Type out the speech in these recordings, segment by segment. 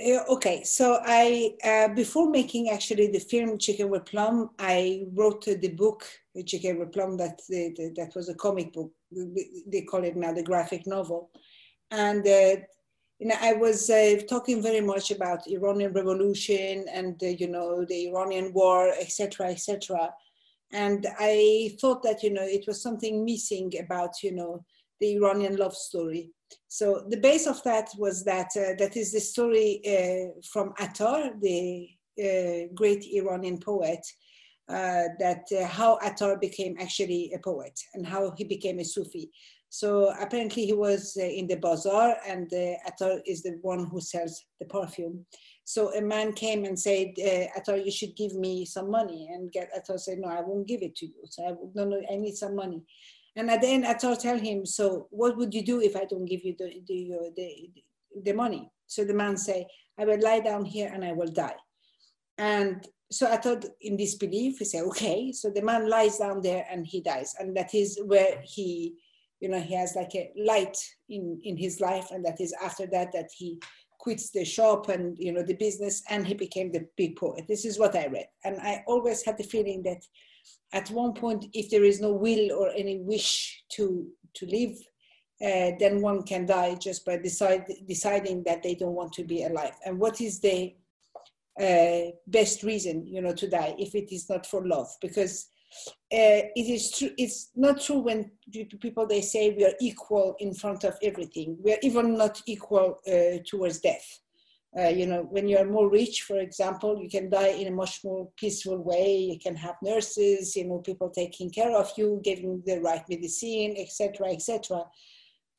Uh, okay, so I uh, before making actually the film Chicken with Plum, I wrote uh, the book Chicken with Plum that that was a comic book. They call it now the graphic novel, and uh, you know I was uh, talking very much about Iranian Revolution and uh, you know the Iranian War, etc., etc. And I thought that you know it was something missing about you know the Iranian love story so the base of that was that uh, that is the story uh, from Attar, the uh, great Iranian poet, uh, that uh, how Attar became actually a poet and how he became a Sufi. So apparently he was uh, in the bazaar and Attar is the one who sells the perfume. So a man came and said, Attar, you should give me some money. And get, Attar said, no, I won't give it to you. So I, no, no, I need some money. And at the end, I tell him, so what would you do if I don't give you the, the, the, the money? So the man say, I will lie down here and I will die. And so I thought in disbelief, he said, okay. So the man lies down there and he dies. And that is where he, you know, he has like a light in, in his life. And that is after that, that he quits the shop and, you know, the business and he became the big poet. This is what I read. And I always had the feeling that at one point, if there is no will or any wish to, to live, uh, then one can die just by decide, deciding that they don't want to be alive. And what is the uh, best reason, you know, to die if it is not for love? Because uh, it is true. It's not true when people they say we are equal in front of everything. We are even not equal uh, towards death. Uh, you know, when you're more rich, for example, you can die in a much more peaceful way. You can have nurses, you know, people taking care of you, giving the right medicine, etc., etc.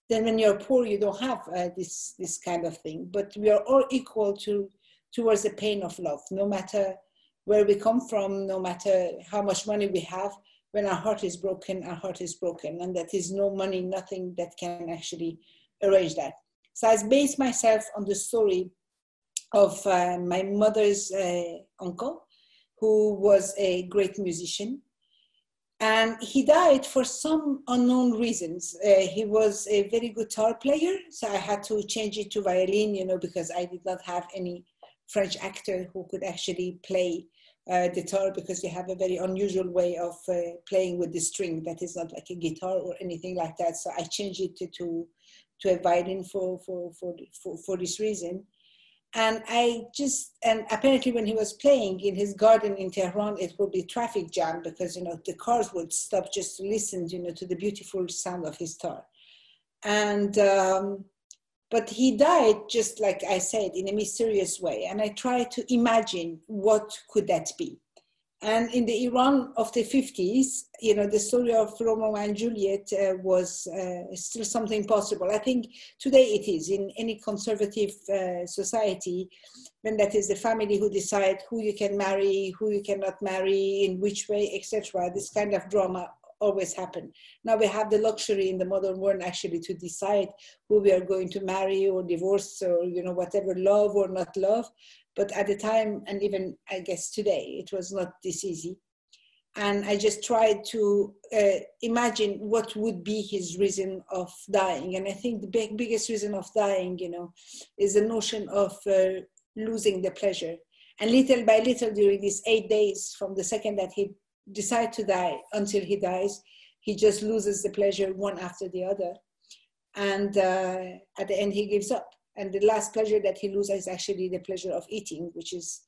Then when you're poor, you don't have uh, this this kind of thing. But we are all equal to towards the pain of love, no matter where we come from, no matter how much money we have. When our heart is broken, our heart is broken, and that is no money, nothing that can actually arrange that. So I based myself on the story of uh, my mother's uh, uncle, who was a great musician. And he died for some unknown reasons. Uh, he was a very guitar player, so I had to change it to violin, you know, because I did not have any French actor who could actually play uh, guitar because they have a very unusual way of uh, playing with the string that is not like a guitar or anything like that. So I changed it to, to, to a violin for, for, for, for, for this reason and I just and apparently when he was playing in his garden in Tehran, it would be traffic jam because you know the cars would stop just to listen, you know, to the beautiful sound of his tar. And um, but he died just like I said in a mysterious way, and I try to imagine what could that be. And in the Iran of the 50s, you know, the story of Romeo and Juliet uh, was uh, still something possible. I think today it is in any conservative uh, society, when that is the family who decide who you can marry, who you cannot marry, in which way, etc. This kind of drama always happen. Now we have the luxury in the modern world actually to decide who we are going to marry or divorce or you know whatever love or not love. But at the time, and even I guess today, it was not this easy. And I just tried to uh, imagine what would be his reason of dying. And I think the big, biggest reason of dying, you know, is the notion of uh, losing the pleasure. And little by little, during these eight days, from the second that he decided to die until he dies, he just loses the pleasure one after the other. And uh, at the end, he gives up and the last pleasure that he loses is actually the pleasure of eating, which is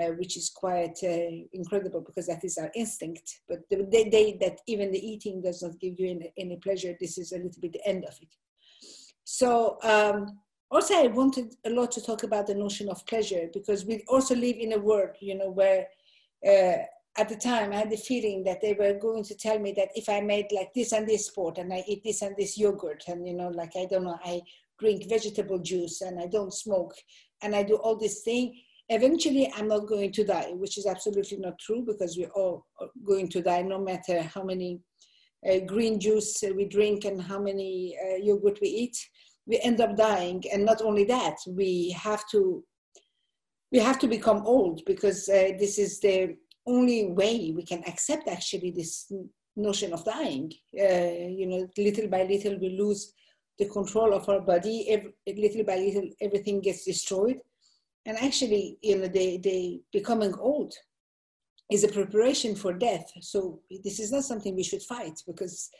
uh, which is quite uh, incredible because that is our instinct. But the day that even the eating does not give you any, any, pleasure, this is a little bit the end of it. So um, also, I wanted a lot to talk about the notion of pleasure because we also live in a world, you know, where uh, at the time I had the feeling that they were going to tell me that if I made like this and this sport and I eat this and this yogurt and you know, like I don't know, I drink vegetable juice and I don't smoke and I do all this thing, eventually I'm not going to die, which is absolutely not true because we're all going to die no matter how many uh, green juice we drink and how many uh, yogurt we eat. We end up dying, and not only that, we have to we have to become old because uh, this is the only way we can accept actually this notion of dying. Uh, you know, little by little we lose the control of our body, every, little by little, everything gets destroyed. and actually, you know, they they becoming old is a preparation for death. So this is not something we should fight because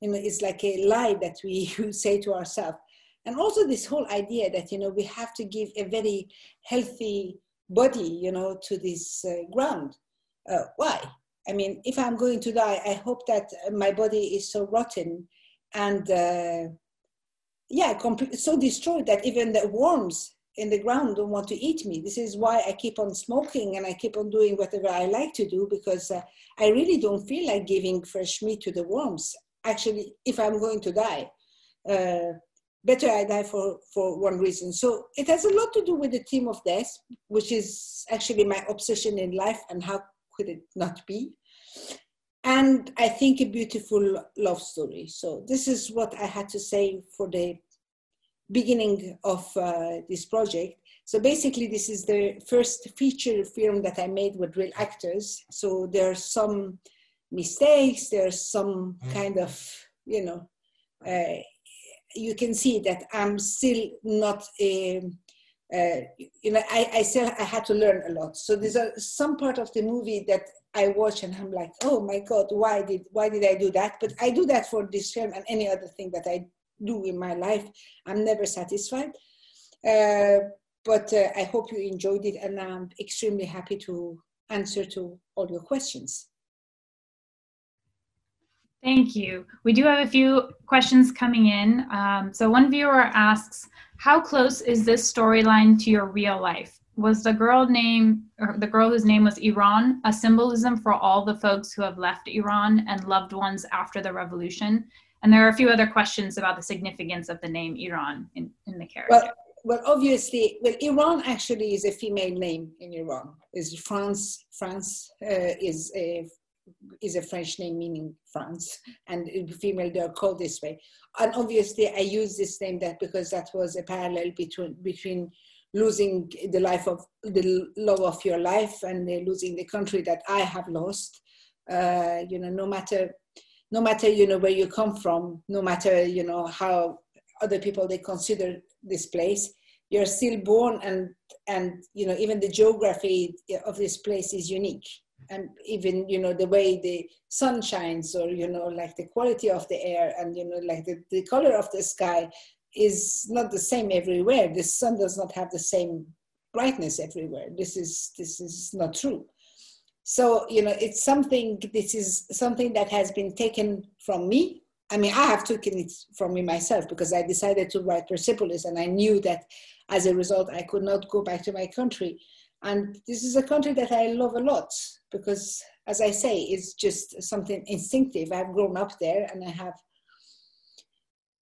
you know it's like a lie that we say to ourselves. And also this whole idea that you know we have to give a very healthy body, you know, to this uh, ground. Uh, why? I mean, if I'm going to die, I hope that my body is so rotten and uh, yeah, so destroyed that even the worms in the ground don't want to eat me. This is why I keep on smoking and I keep on doing whatever I like to do because uh, I really don't feel like giving fresh meat to the worms. Actually, if I'm going to die, uh, better I die for, for one reason. So it has a lot to do with the theme of death, which is actually my obsession in life and how could it not be? And I think a beautiful love story. So this is what I had to say for the beginning of uh, this project. So basically, this is the first feature film that I made with real actors. So there are some mistakes, there's some mm. kind of, you know, uh, you can see that I'm still not a, uh, you know, I, I still I had to learn a lot. So there's a, some part of the movie that I watch and I'm like, oh my God, why did why did I do that? But I do that for this film and any other thing that I do in my life. I'm never satisfied. Uh, but uh, I hope you enjoyed it, and I'm extremely happy to answer to all your questions. Thank you. We do have a few questions coming in. Um, so one viewer asks, how close is this storyline to your real life? Was the girl name, or the girl whose name was Iran, a symbolism for all the folks who have left Iran and loved ones after the revolution? And there are a few other questions about the significance of the name Iran in, in the character. Well, well, obviously, well, Iran actually is a female name in Iran. Is France? France uh, is a is a French name meaning France, and female they are called this way. And obviously, I use this name that because that was a parallel between between losing the life of the love of your life and losing the country that I have lost. Uh, you know, no matter no matter you know where you come from no matter you know how other people they consider this place you're still born and and you know even the geography of this place is unique and even you know the way the sun shines or you know like the quality of the air and you know like the, the color of the sky is not the same everywhere the sun does not have the same brightness everywhere this is this is not true so, you know, it's something, this is something that has been taken from me. I mean, I have taken it from me myself because I decided to write Persepolis and I knew that as a result, I could not go back to my country. And this is a country that I love a lot because, as I say, it's just something instinctive. I've grown up there and I have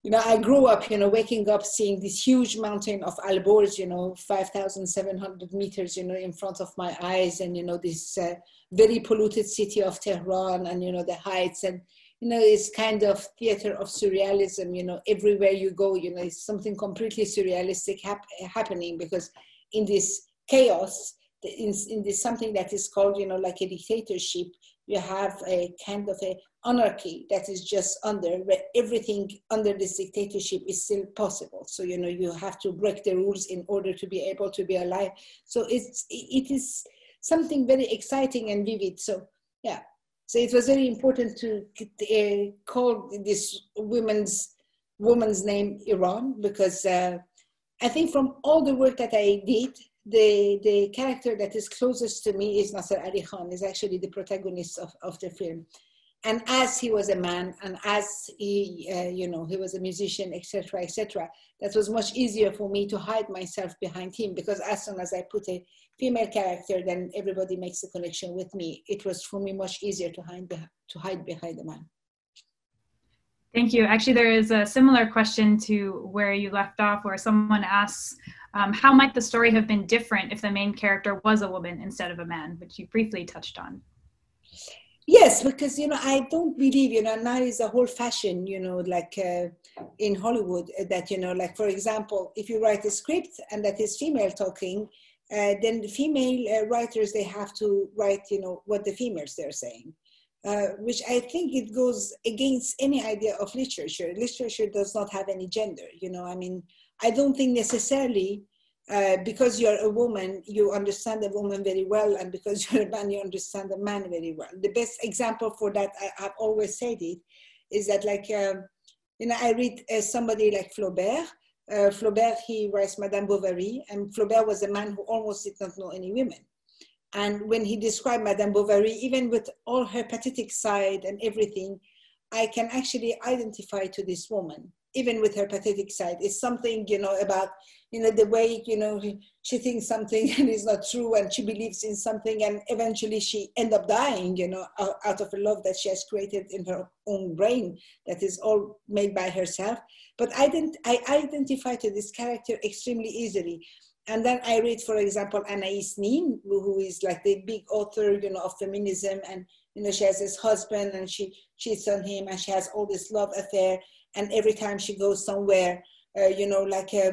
you know, I grew up, you know, waking up seeing this huge mountain of Alborz, you know, 5,700 meters, you know, in front of my eyes, and you know, this uh, very polluted city of Tehran, and you know, the heights, and you know, it's kind of theater of surrealism. You know, everywhere you go, you know, it's something completely surrealistic hap- happening because in this chaos, in, in this something that is called, you know, like a dictatorship, you have a kind of a anarchy that is just under where everything under this dictatorship is still possible. So you know you have to break the rules in order to be able to be alive. So it's it is something very exciting and vivid. So yeah. So it was very important to uh, call this woman's woman's name iran because uh, i think from all the work that i did the the character that is closest to me is Nasser Ali Khan, is actually the protagonist of, of the film. And as he was a man and as he uh, you know he was a musician etc etc that was much easier for me to hide myself behind him because as soon as i put a female character then everybody makes a connection with me. It was for me much easier to hide to hide behind the man thank you. Actually there is a similar question to where you left off where someone asks um, how might the story have been different if the main character was a woman instead of a man which you briefly touched on? Yes, because you know I don't believe you know now is a whole fashion you know like uh, in Hollywood uh, that you know like for example if you write a script and that is female talking, uh, then the female uh, writers they have to write you know what the females they're saying, uh, which I think it goes against any idea of literature. Literature does not have any gender. You know I mean I don't think necessarily uh, because you're a woman, you understand a woman very well, and because you're a man, you understand a man very well. The best example for that, I, have always said it, is that like, um, you know, I read uh, somebody like Flaubert. Uh, Flaubert, he writes Madame Bovary, and Flaubert was a man who almost did not know any women. And when he described Madame Bovary, even with all her pathetic side and everything, I can actually identify to this woman even with her pathetic side. It's something, you know, about, you know, the way, you know, she thinks something and is not true and she believes in something and eventually she end up dying, you know, out of a love that she has created in her own brain that is all made by herself. But I, didn't, I identify to this character extremely easily. And then I read, for example, Anais Nin, who is like the big author, you know, of feminism and you know, she has this husband and she cheats on him and she has all this love affair and every time she goes somewhere, uh, you know, like uh,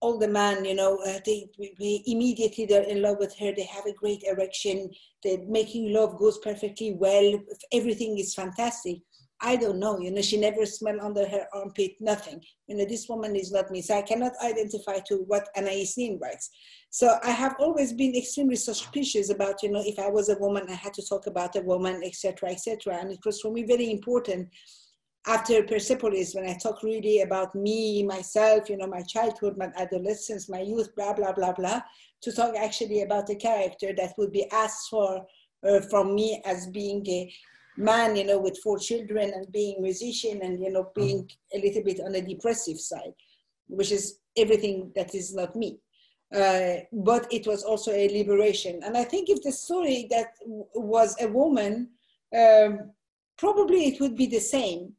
all the man, you know, uh, they, they, immediately they're in love with her. They have a great erection. The making love goes perfectly well. Everything is fantastic. I don't know, you know, she never smelled under her armpit, nothing. You know, this woman is not me. So I cannot identify to what Anais Nin writes. So I have always been extremely suspicious about, you know, if I was a woman, I had to talk about a woman, etc., etc. And it was for me very important after Persepolis, when I talk really about me, myself, you know, my childhood, my adolescence, my youth, blah, blah, blah, blah, to talk actually about a character that would be asked for uh, from me as being a man, you know, with four children and being musician and, you know, being a little bit on the depressive side, which is everything that is not me. Uh, but it was also a liberation. And I think if the story that was a woman, um, probably it would be the same.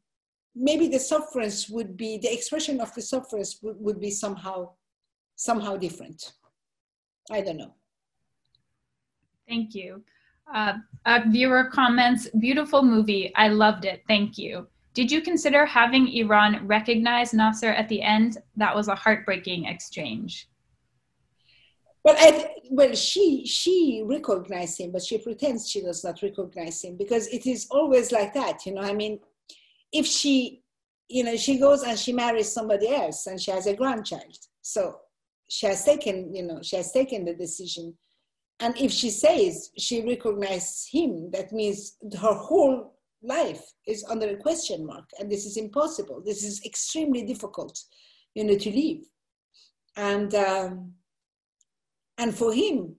Maybe the sufferance would be the expression of the sufferance would, would be somehow somehow different. I don't know. Thank you uh, a viewer comments beautiful movie i loved it thank you did you consider having iran recognize nasser at the end that was a heartbreaking exchange well, I, well, she she recognized him, but she pretends she does not recognize him because it is always like that, you know. I mean, if she, you know, she goes and she marries somebody else and she has a grandchild. So she has taken, you know, she has taken the decision. And if she says she recognizes him, that means her whole life is under a question mark. And this is impossible. This is extremely difficult, you know, to leave. And, um, and for him,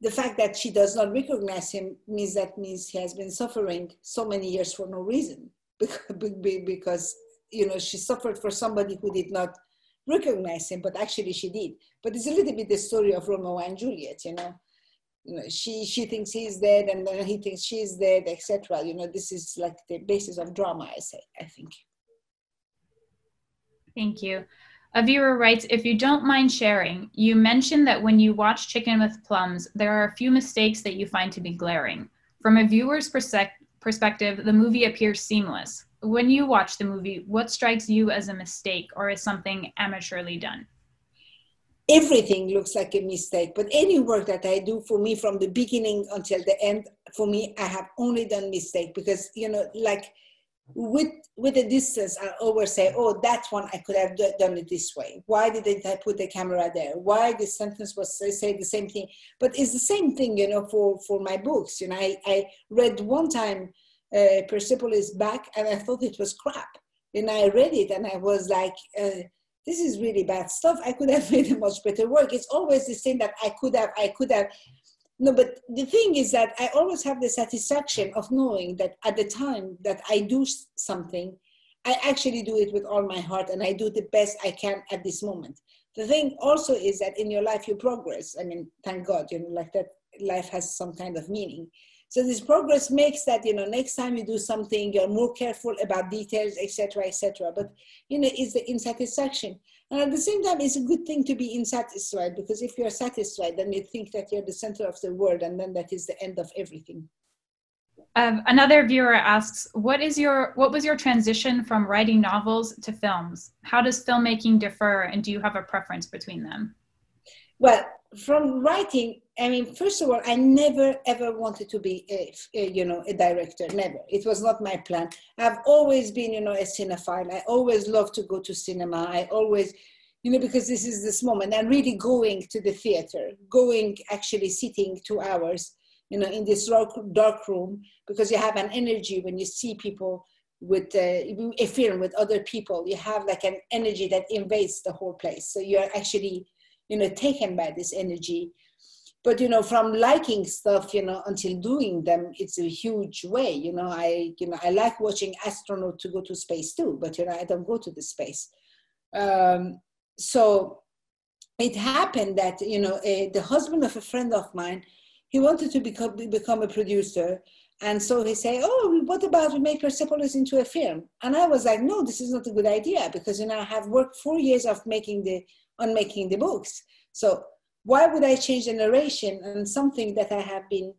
the fact that she does not recognize him means that means he has been suffering so many years for no reason because you know she suffered for somebody who did not recognize him, but actually she did. But it's a little bit the story of Romeo and Juliet, you know. You know, she she thinks he's dead, and then he thinks she's dead, etc. You know, this is like the basis of drama. I say, I think. Thank you. A viewer writes, if you don't mind sharing, you mentioned that when you watch Chicken with Plums, there are a few mistakes that you find to be glaring. From a viewer's perspective perspective, the movie appears seamless. When you watch the movie, what strikes you as a mistake or as something amateurly done? Everything looks like a mistake, but any work that I do for me from the beginning until the end, for me, I have only done mistake because, you know, like with with the distance i always say oh that one i could have done it this way. Why didn't i put the camera there? Why the sentence was I say the same thing? But it's the same thing you know for for my books. You know i, I read one time uh, persepolis back and i thought it was crap. And i read it and i was like uh, this is really bad stuff i could have made a much better work it's always the same that i could have i could have no, but the thing is that I always have the satisfaction of knowing that at the time that I do something, I actually do it with all my heart and I do the best I can at this moment. The thing also is that in your life you progress. I mean, thank God, you know, like that life has some kind of meaning. So this progress makes that, you know, next time you do something, you're more careful about details, etc., etc. But, you know, it's the insatisfaction. And at the same time, it's a good thing to be insatisfied because if you're satisfied, then you think that you're the center of the world, and then that is the end of everything. Um, another viewer asks, "What is your what was your transition from writing novels to films? How does filmmaking differ, and do you have a preference between them?" Well, from writing, I mean, first of all, I never ever wanted to be, a, a, you know, a director. Never. It was not my plan. I've always been, you know, a cinephile. I always loved to go to cinema. I always, you know, because this is this moment, and really going to the theater, going actually sitting two hours, you know, in this dark, dark room, because you have an energy when you see people with uh, a film with other people, you have like an energy that invades the whole place. So you're actually, you know, taken by this energy. But you know, from liking stuff, you know, until doing them, it's a huge way. You know, I, you know, I like watching astronauts to go to space too, but you know, I don't go to the space. Um, so it happened that you know a, the husband of a friend of mine he wanted to become become a producer and so he said oh what about we make persepolis into a film and i was like no this is not a good idea because you know i have worked four years of making the on making the books so why would i change the narration and something that i have been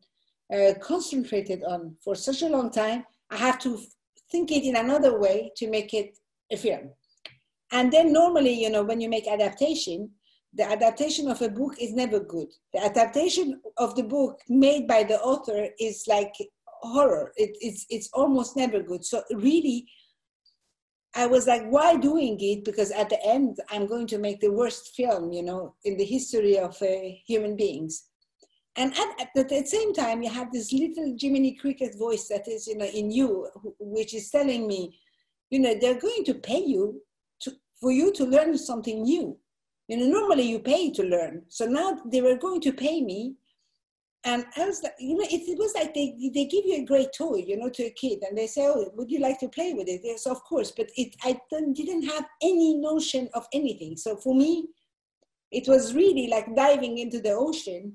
uh, concentrated on for such a long time i have to think it in another way to make it a film and then normally, you know, when you make adaptation, the adaptation of a book is never good. The adaptation of the book made by the author is like horror. It, it's it's almost never good. So really, I was like, why doing it? Because at the end, I'm going to make the worst film, you know, in the history of uh, human beings. And at, at, the same time, you have this little Jiminy Cricket voice that is, you know, in you, which is telling me, you know, they're going to pay you for you to learn something new. You know, normally you pay to learn. So now they were going to pay me. And I was like, you know, it, it was like they, they give you a great toy, you know, to a kid. And they say, oh, would you like to play with it? Yes, of course. But it, I didn't have any notion of anything. So for me, it was really like diving into the ocean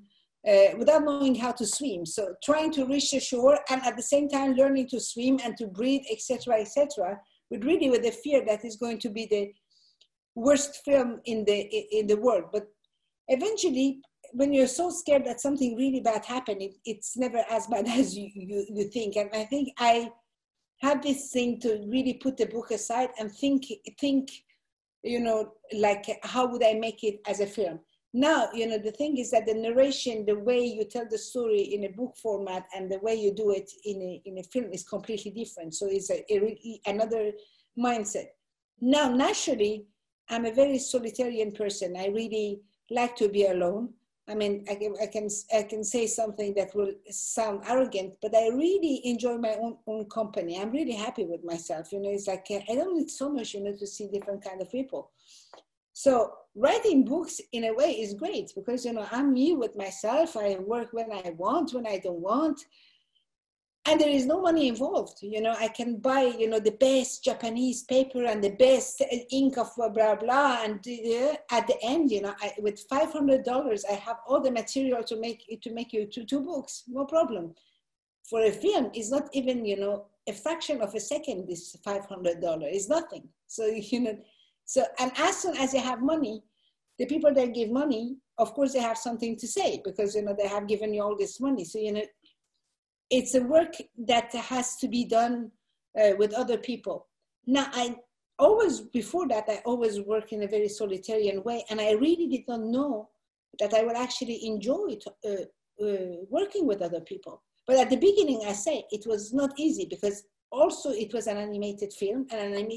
uh, without knowing how to swim. So trying to reach the shore and at the same time learning to swim and to breathe, etc., etc., but really with the fear that is going to be the worst film in the in the world but eventually when you're so scared that something really bad happened it, it's never as bad as you, you, you think and i think i had this thing to really put the book aside and think think you know like how would i make it as a film now you know the thing is that the narration the way you tell the story in a book format and the way you do it in a, in a film is completely different so it's a, a another mindset now naturally I'm a very solitarian person. I really like to be alone. I mean, I can, I can, I can say something that will sound arrogant, but I really enjoy my own, own company. I'm really happy with myself. You know, it's like uh, I don't need so much, you know, to see different kind of people. So writing books in a way is great because you know I'm me with myself. I work when I want, when I don't want and there is no money involved you know. I can buy you know the best japanese paper and the best ink of blah blah blah and uh, at the end you know I, with $500 i have all the material to make to make you two, two books. No problem. For a film it's not even you know a fraction of a second this $500 is nothing. So you know so and as soon as you have money the people that give money of course they have something to say because you know they have given you all this money. So you know it's a work that has to be done uh, with other people. Now, I always, before that, I always work in a very solitarian way, and I really did not know that I would actually enjoy uh, uh, working with other people. But at the beginning, I say it was not easy because also it was an animated film, and an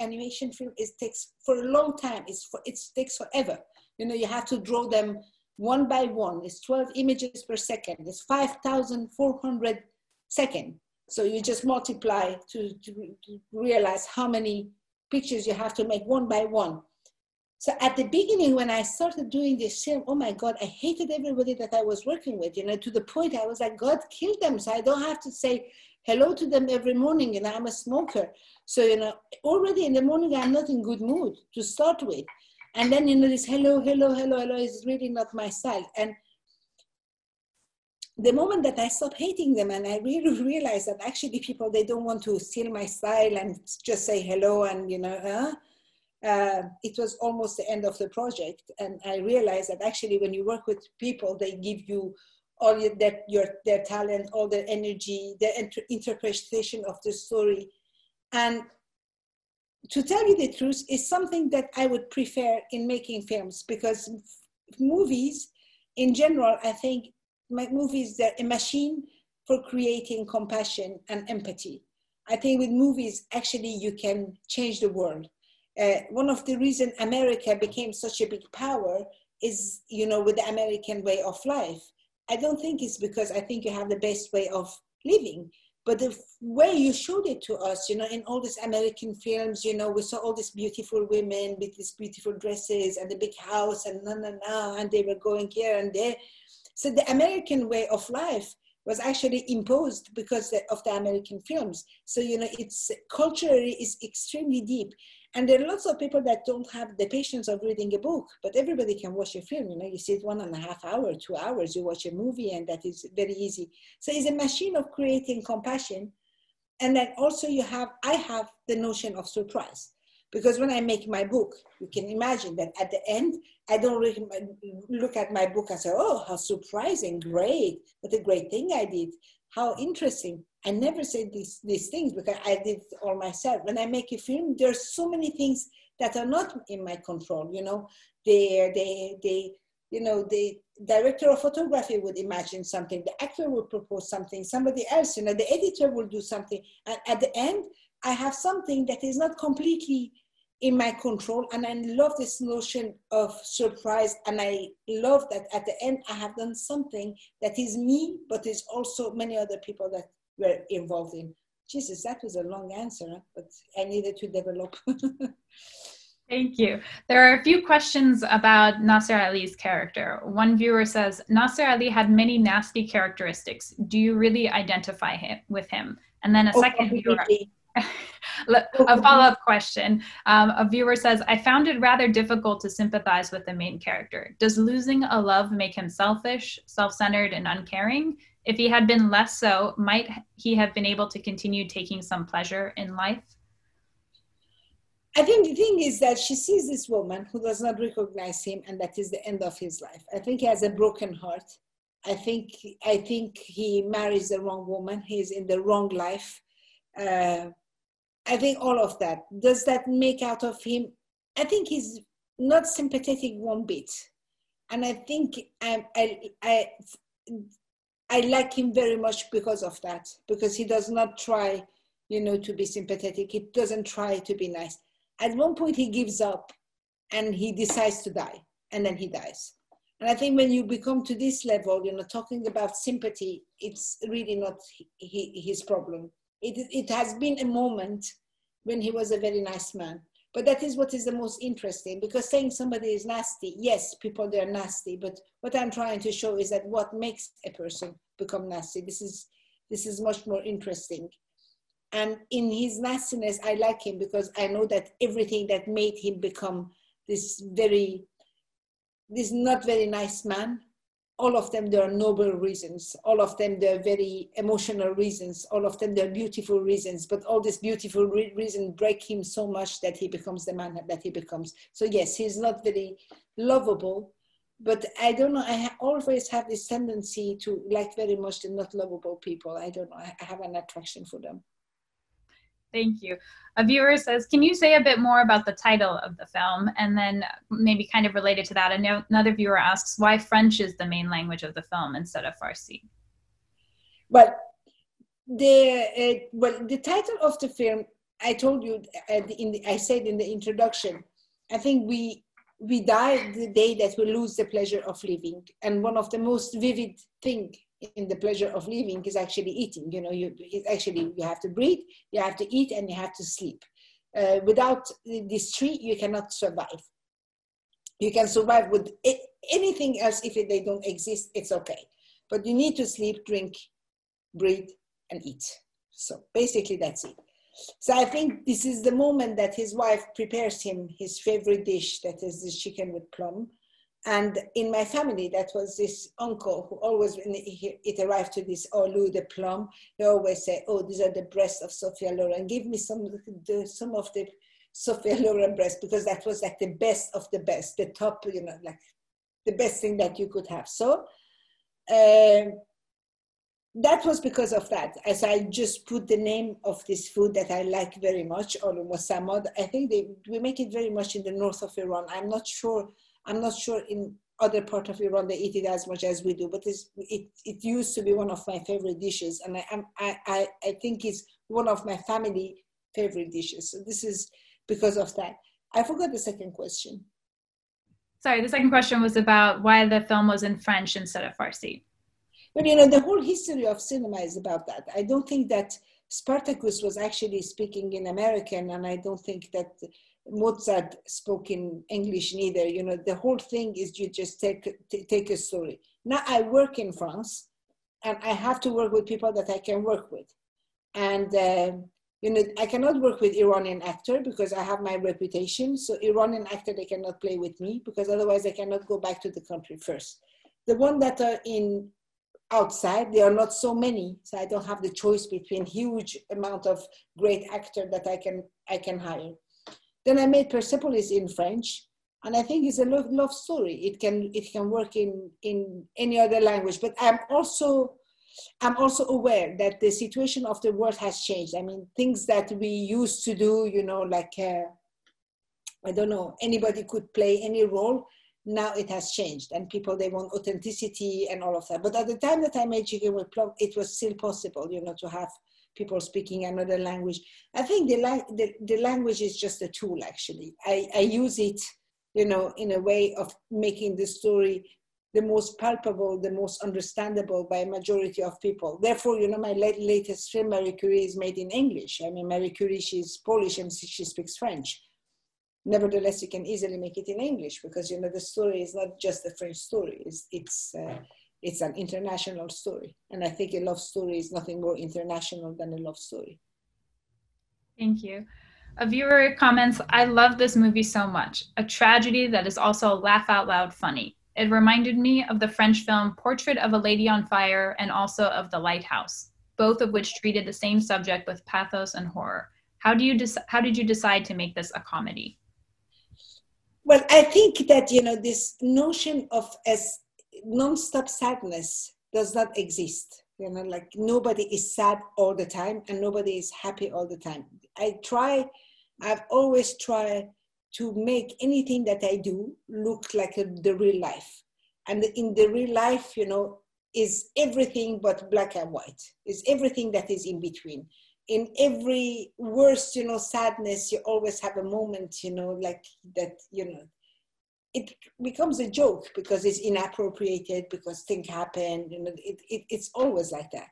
animation film is takes for a long time. It's for, it takes forever. You know, you have to draw them one by one It's 12 images per second. It's 5,400 second. So you just multiply to, to, to, realize how many pictures you have to make one by one. So at the beginning, when I started doing this film, oh my God, I hated everybody that I was working with, you know, to the point I was like, God, kill them. So I don't have to say hello to them every morning. You know, I'm a smoker. So, you know, already in the morning, I'm not in good mood to start with. And then, you know, this hello, hello, hello, hello is really not my style. And the moment that I stopped hating them and I really realized that actually people, they don't want to steal my style and just say hello and, you know, huh? Uh, it was almost the end of the project. And I realized that actually when you work with people, they give you all your, their, your, their talent, all their energy, their inter- interpretation of the story. And to tell you the truth, is something that I would prefer in making films because movies, in general, I think movies are a machine for creating compassion and empathy. I think with movies, actually, you can change the world. uh, one of the reasons America became such a big power is, you know, with the American way of life. I don't think it's because I think you have the best way of living, but the way you showed it to us, you know, in all these American films, you know, we saw all these beautiful women with these beautiful dresses and the big house and na na na, and they were going here and there. So the American way of life was actually imposed because of the American films. So, you know, it's culturally is extremely deep. And there are lots of people that don't have the patience of reading a book, but everybody can watch a film. You know, you sit one and a half hour, two hours, you watch a movie, and that is very easy. So it's a machine of creating compassion. And then also you have, I have the notion of surprise. Because when I make my book, you can imagine that at the end, I don't really look at my book and say, oh, how surprising, great, what a great thing I did, how interesting. I never say these, these things because I did all myself. When I make a film, there's so many things that are not in my control. You know, they, they, they, you know, the director of photography would imagine something, the actor would propose something, somebody else, you know, the editor will do something. And at the end, I have something that is not completely in my control. And I love this notion of surprise. And I love that at the end, I have done something that is me, but is also many other people that were involved in. Jesus, that was a long answer, but I needed to develop. Thank you. There are a few questions about Nasser Ali's character. One viewer says Nasser Ali had many nasty characteristics. Do you really identify him, with him? And then a oh, second viewer. a follow-up question um, a viewer says i found it rather difficult to sympathize with the main character does losing a love make him selfish self-centered and uncaring if he had been less so, might he have been able to continue taking some pleasure in life? I think the thing is that she sees this woman who does not recognize him, and that is the end of his life. I think he has a broken heart. I think I think he marries the wrong woman. He's in the wrong life. Uh, I think all of that. Does that make out of him? I think he's not sympathetic one bit, and I think I, I, I I like him very much because of that, because he does not try, you know, to be sympathetic. He doesn't try to be nice. At one point, he gives up and he decides to die, and then he dies. And I think when you become to this level, you know, talking about sympathy, it's really not his problem. It, it has been a moment when he was a very nice man. But that is what is the most interesting because saying somebody is nasty, yes, people they're nasty, but what I'm trying to show is that what makes a person become nasty. This is this is much more interesting. And in his nastiness, I like him because I know that everything that made him become this very, this not very nice man, all of them there are noble reasons. All of them they're very emotional reasons. All of them they're beautiful reasons. But all this beautiful re- break him so much that he becomes the man that he becomes. So yes he's not very lovable but i don't know. I ha- always have this tendency to like very much the not lovable people. I don't know. I have an attraction for them Thank you. A viewer says, Can you say a bit more about the title of the film? And then, maybe kind of related to that, another viewer asks, Why French is the main language of the film instead of Farsi? Well, the, uh, well, the title of the film, I told you, uh, in the, I said in the introduction, I think we we die the day that we lose the pleasure of living. And one of the most vivid thing in the pleasure of living is actually eating. You know, you actually you have to breathe, you have to eat, and you have to sleep. Uh, without these three, you cannot survive. You can survive with it, anything else if they don't exist. It's okay, but you need to sleep, drink, breathe, and eat. So basically, that's it. So I think this is the moment that his wife prepares him his favorite dish, that is the chicken with plum, and in my family, that was this uncle who always, when it arrived to this oh, Louis de Plum, he always say, oh, these are the breasts of Sophia Loren. Give me some, the, some of the Sophia Loren breasts because that was like the best of the best, the top, you know, like the best thing that you could have. So uh, that was because of that. As I just put the name of this food that I like very much, or mosamad, I think they, we make it very much in the north of Iran. I'm not sure I'm not sure in other part of Iran they eat it as much as we do, but it, it used to be one of my favorite dishes. And I, I, I, I think it's one of my family favorite dishes. So this is because of that. I forgot the second question. Sorry, the second question was about why the film was in French instead of Farsi. But you know, the whole history of cinema is about that. I don't think that Spartacus was actually speaking in American, and I don't think that Mozart spoke in English neither. You know, the whole thing is you just take take a story. Now I work in France, and I have to work with people that I can work with, and uh, you know I cannot work with Iranian actor because I have my reputation. So Iranian actor they cannot play with me because otherwise I cannot go back to the country first. The one that are in outside there are not so many so i don't have the choice between huge amount of great actor that i can i can hire then I made Persepolis in French, and I think it's a love, love story. It can it can work in in any other language. But I'm also I'm also aware that the situation of the world has changed. I mean, things that we used to do, you know, like uh, I don't know, anybody could play any role. Now it has changed, and people they want authenticity and all of that. But at the time that I made Chicken with Plum, it was still possible, you know, to have people speaking another language. I think the, the, the language is just a tool, actually. I, I use it, you know, in a way of making the story the most palpable, the most understandable by a majority of people. Therefore, you know, my latest film, Marie Curie, is made in English. I mean, Marie Curie, she's Polish and she speaks French. Nevertheless, you can easily make it in English because, you know, the story is not just a French story. It's, it's uh, it's an international story. And I think a love story is nothing more international than a love story. Thank you. A viewer comments, I love this movie so much. A tragedy that is also laugh out loud funny. It reminded me of the French film Portrait of a Lady on Fire and also of The Lighthouse, both of which treated the same subject with pathos and horror. How do you dec- how did you decide to make this a comedy? Well, I think that you know this notion of as non-stop sadness does not exist you know like nobody is sad all the time and nobody is happy all the time. I try i've always tried to make anything that i do look like a, the real life. And in the real life you know is everything but black and white. Is everything that is in between. In every worst you know sadness you always have a moment you know like that you know it becomes a joke because it's inappropriated because things happen you know it, it, it's always like that.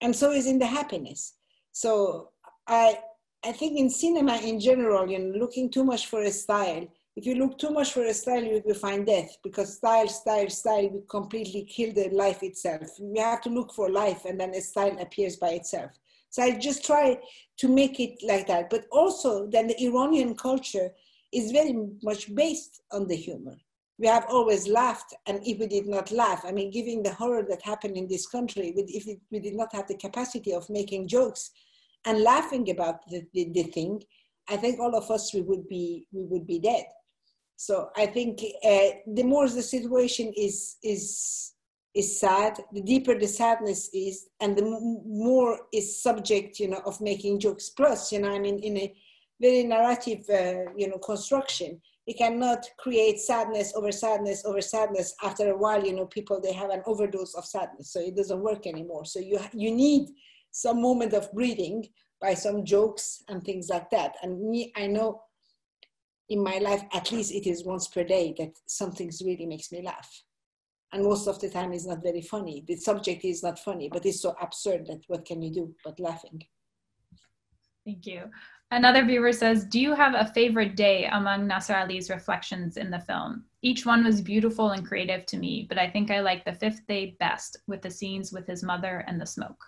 And so is in the happiness. So i i think in cinema in general you know looking too much for a style if you look too much for a style you will find death because style style style will completely kill the life itself. You have to look for life and then a style appears by itself. So i just try to make it like that. But also then the iranian culture is very much based on the humor. We have always laughed, and if we did not laugh, I mean, given the horror that happened in this country, if we did not have the capacity of making jokes and laughing about the, the, the thing, I think all of us we would be we would be dead. So I think uh, the more the situation is is is sad, the deeper the sadness is, and the more is subject, you know, of making jokes. Plus, you know, I mean, in a very narrative, uh, you know, construction. You cannot create sadness over sadness over sadness. After a while, you know, people they have an overdose of sadness, so it doesn't work anymore. So you you need some moment of breathing by some jokes and things like that. And me, I know in my life, at least it is once per day that something really makes me laugh. And most of the time, it's not very funny. The subject is not funny, but it's so absurd that what can you do but laughing? Thank you. Another viewer says, Do you have a favorite day among Nasser Ali's reflections in the film? Each one was beautiful and creative to me, but I think I like the fifth day best with the scenes with his mother and the smoke.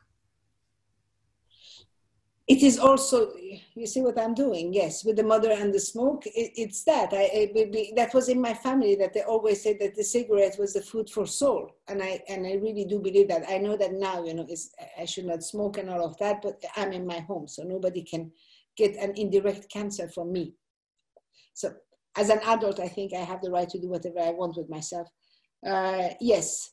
It is also, you see what I'm doing? Yes, with the mother and the smoke, it, it's that. I, it, that was in my family that they always said that the cigarette was the food for soul, and I and I really do believe that. I know that now, you know, I should not smoke and all of that, but I'm in my home, so nobody can get an indirect cancer from me. So as an adult, I think I have the right to do whatever I want with myself. Uh, yes,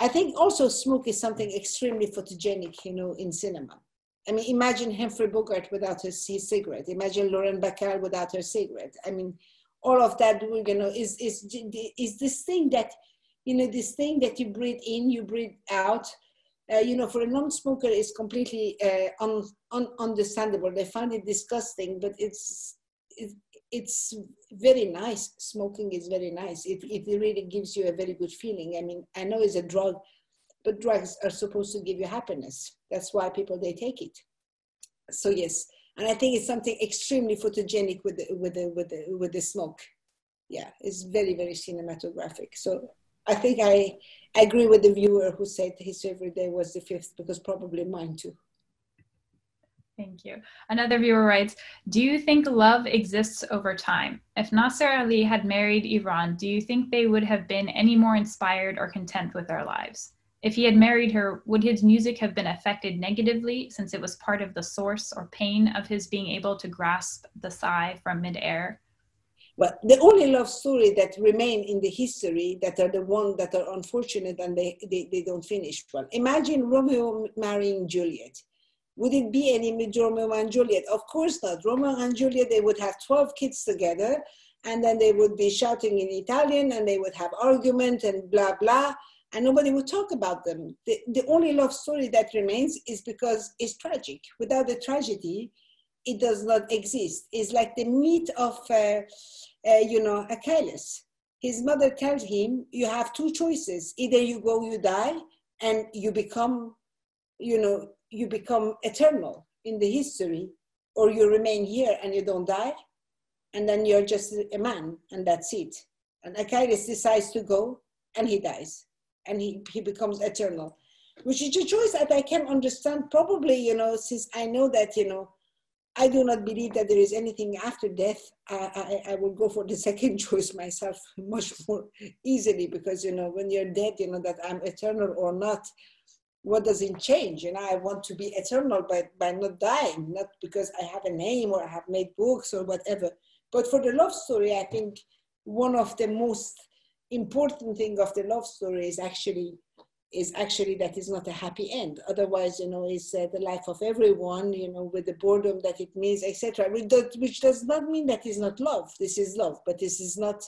I think also smoke is something extremely photogenic, you know, in cinema. I mean, imagine Humphrey Bogart without his, his cigarette. Imagine Lauren Bacall without her cigarette. I mean, all of that, you know, is, is, is this thing that, you know, this thing that you breathe in, you breathe out, uh, you know, for a non-smoker, it's completely uh, un, un, understandable. They find it disgusting, but it's, it's it's very nice. Smoking is very nice. It, it really gives you a very good feeling. I mean, I know it's a drug, but drugs are supposed to give you happiness. That's why people, they take it. So yes, and I think it's something extremely photogenic with the, with the, with the, with the smoke. Yeah, it's very, very cinematographic. So I think I, agree with the viewer who said his favorite day was the fifth because probably mine too. Thank you. Another viewer writes, do you think love exists over time? If Nasser Ali had married Iran, do you think they would have been any more inspired or content with their lives? If he had married her, would his music have been affected negatively since it was part of the source or pain of his being able to grasp the sigh from midair? Well, the only love story that remain in the history that are the ones that are unfortunate and they, they, they don't finish well. Imagine Romeo marrying Juliet would it be any Romeo and Juliet? Of course not. Romeo and Juliet, they would have 12 kids together and then they would be shouting in Italian and they would have argument and blah, blah, and nobody would talk about them. The, the only love story that remains is because it's tragic. Without the tragedy, it does not exist. It's like the meat of, uh, uh, you know, Achilles. His mother tells him, you have two choices. Either you go, you die, and you become, you know, you become eternal in the history, or you remain here and you don't die, and then you're just a man, and that's it. And Achilles decides to go, and he dies, and he, he becomes eternal, which is a choice that I can understand. Probably, you know, since I know that, you know, I do not believe that there is anything after death. I, I, I will go for the second choice myself much more easily because, you know, when you're dead, you know, that I'm eternal or not, what does it change? You know, I want to be eternal by, by not dying, not because I have a name or I have made books or whatever. But for the love story, I think one of the most important thing of the love story is actually is actually that is not a happy end. Otherwise, you know, it's uh, the life of everyone, you know, with the boredom that it means, etc. Which, does not mean that is not love. This is love, but this is not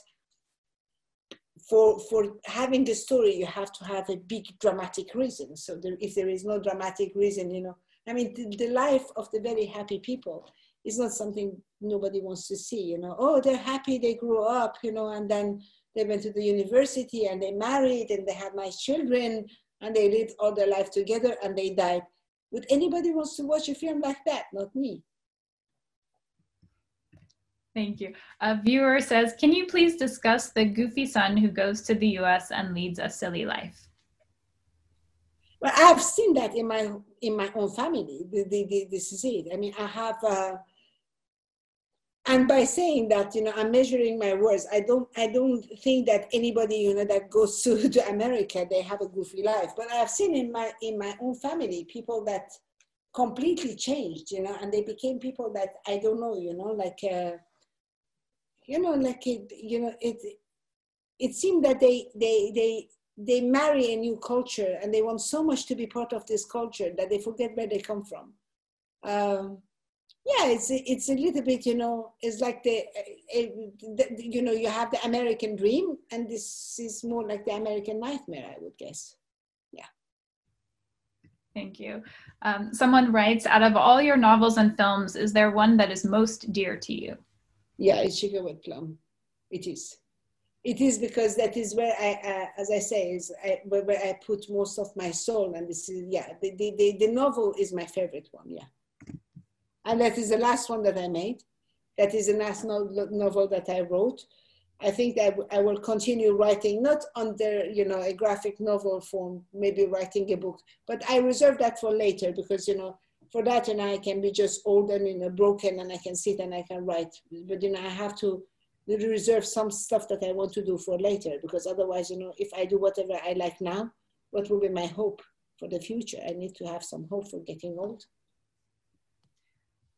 for for having the story you have to have a big dramatic reason so there, if there is no dramatic reason you know i mean the, the, life of the very happy people is not something nobody wants to see you know oh they're happy they grew up you know and then they went to the university and they married and they had nice children and they lived all their life together and they died would anybody wants to watch a film like that not me Thank you. A viewer says, can you please discuss the goofy son who goes to the US and leads a silly life? Well, I've seen that in my in my own family. The, the, the, this is it. I mean, I have, uh, and by saying that, you know, I'm measuring my words. I don't I don't think that anybody, you know, that goes to, to America, they have a goofy life. But I've seen in my in my own family people that completely changed, you know, and they became people that I don't know, you know, like. Uh, you know, like it, you know, it, it seemed that they, they, they, they marry a new culture and they want so much to be part of this culture that they forget where they come from. Um, yeah, it's it's a little bit, you know, it's like the, the, you know, you have the American dream, and this is more like the American nightmare, I would guess. Yeah. Thank you. Um, someone writes, out of all your novels and films, is there one that is most dear to you? Yeah, it's sugar with plum. It is. It is because that is where I, uh, as I say, is I, where, where, I put most of my soul. And this is, yeah, the, the, the, the novel is my favorite one, yeah. And that is the last one that I made. That is the last no, novel that I wrote. I think that I will continue writing, not under, you know, a graphic novel form, maybe writing a book, but I reserve that for later because, you know, for that and I can be just old and you know broken and I can sit and I can write. But you know I have to reserve some stuff that I want to do for later because otherwise you know if I do whatever I like now, what will be my hope for the future? I need to have some hope for getting old.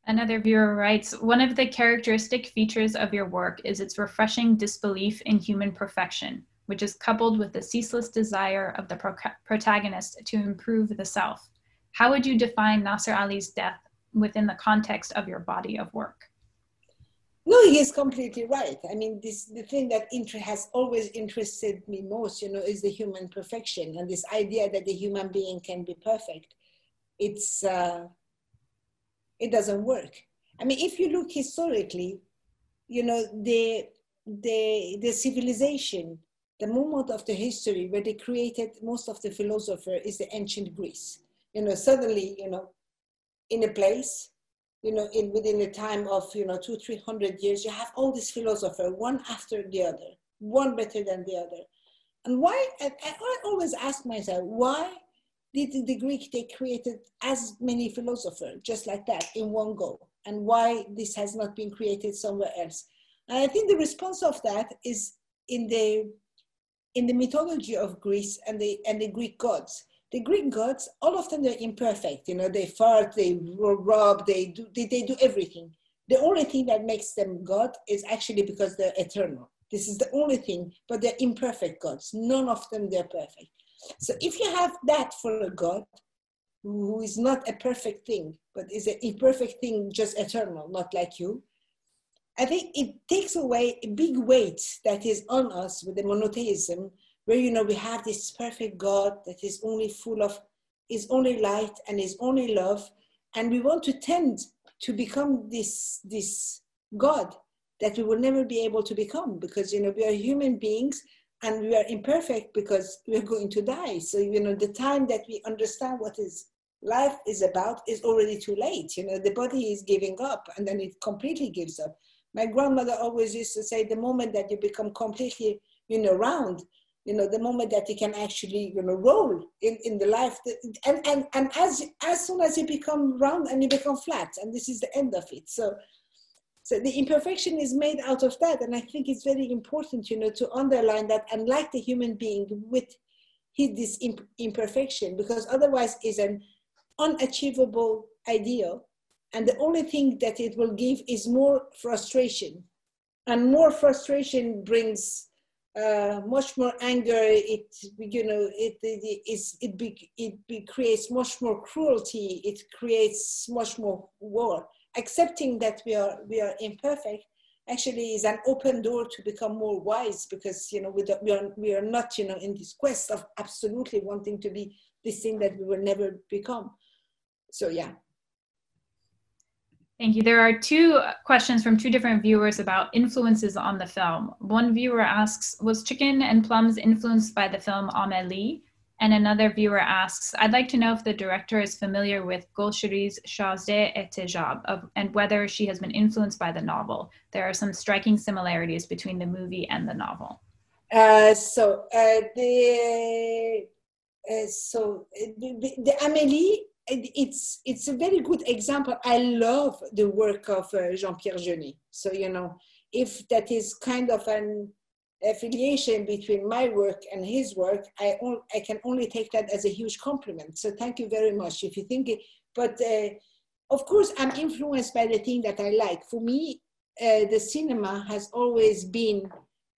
Another viewer writes, one of the characteristic features of your work is its refreshing disbelief in human perfection, which is coupled with the ceaseless desire of the pro protagonist to improve the self. How would you define Nasser Ali's death within the context of your body of work? No, he is completely right. I mean, this the thing that has always interested me most, you know, is the human perfection and this idea that the human being can be perfect. It's uh, it doesn't work. I mean, if you look historically, you know, the, the, the civilization, the moment of the history where they created most of the philosopher is the ancient Greece. You know, suddenly, you know, in a place, you know, in within a time of, you know, two, three hundred years, you have all these philosophers, one after the other, one better than the other. And why, I, I always ask myself, why did the Greek, they created as many philosophers just like that in one go? And why this has not been created somewhere else? And I think the response of that is in the, in the mythology of Greece and the, and the Greek gods the Greek gods, all of them, they're imperfect. You know, they fart, they rob, they do, they, they do everything. The only thing that makes them God is actually because they're eternal. This is the only thing, but they're imperfect gods. None of them, they're perfect. So if you have that for a God who is not a perfect thing, but is an imperfect thing, just eternal, not like you, I think it takes away a big weight that is on us with the monotheism where you know we have this perfect God that is only full of is only light and is only love, and we want to tend to become this this God that we will never be able to become because you know we are human beings and we are imperfect because we are going to die. So you know the time that we understand what is life is about is already too late. You know the body is giving up and then it completely gives up. My grandmother always used to say the moment that you become completely you know round you know the moment that you can actually you know roll in, in the life and, and and as as soon as you become round and you become flat and this is the end of it so so the imperfection is made out of that and i think it's very important you know to underline that unlike the human being with his this imperfection because otherwise is an unachievable ideal and the only thing that it will give is more frustration and more frustration brings uh, much more anger. It you know it it is it be, it be, creates much more cruelty. It creates much more war. Accepting that we are we are imperfect actually is an open door to become more wise because you know we, we are we are not you know in this quest of absolutely wanting to be this thing that we will never become. So yeah. Thank you. There are two questions from two different viewers about influences on the film. One viewer asks, was Chicken and Plums influenced by the film Amélie? And another viewer asks, I'd like to know if the director is familiar with Golshiri's Shazdeh Ehtejab and whether she has been influenced by the novel. There are some striking similarities between the movie and the novel. Uh, so uh, the uh, so the, the Amélie it's it's a very good example. I love the work of uh, Jean-Pierre Jeunet. So you know, if that is kind of an affiliation between my work and his work, I on, I can only take that as a huge compliment. So thank you very much. If you think it, but uh, of course I'm influenced by the thing that I like. For me, uh, the cinema has always been,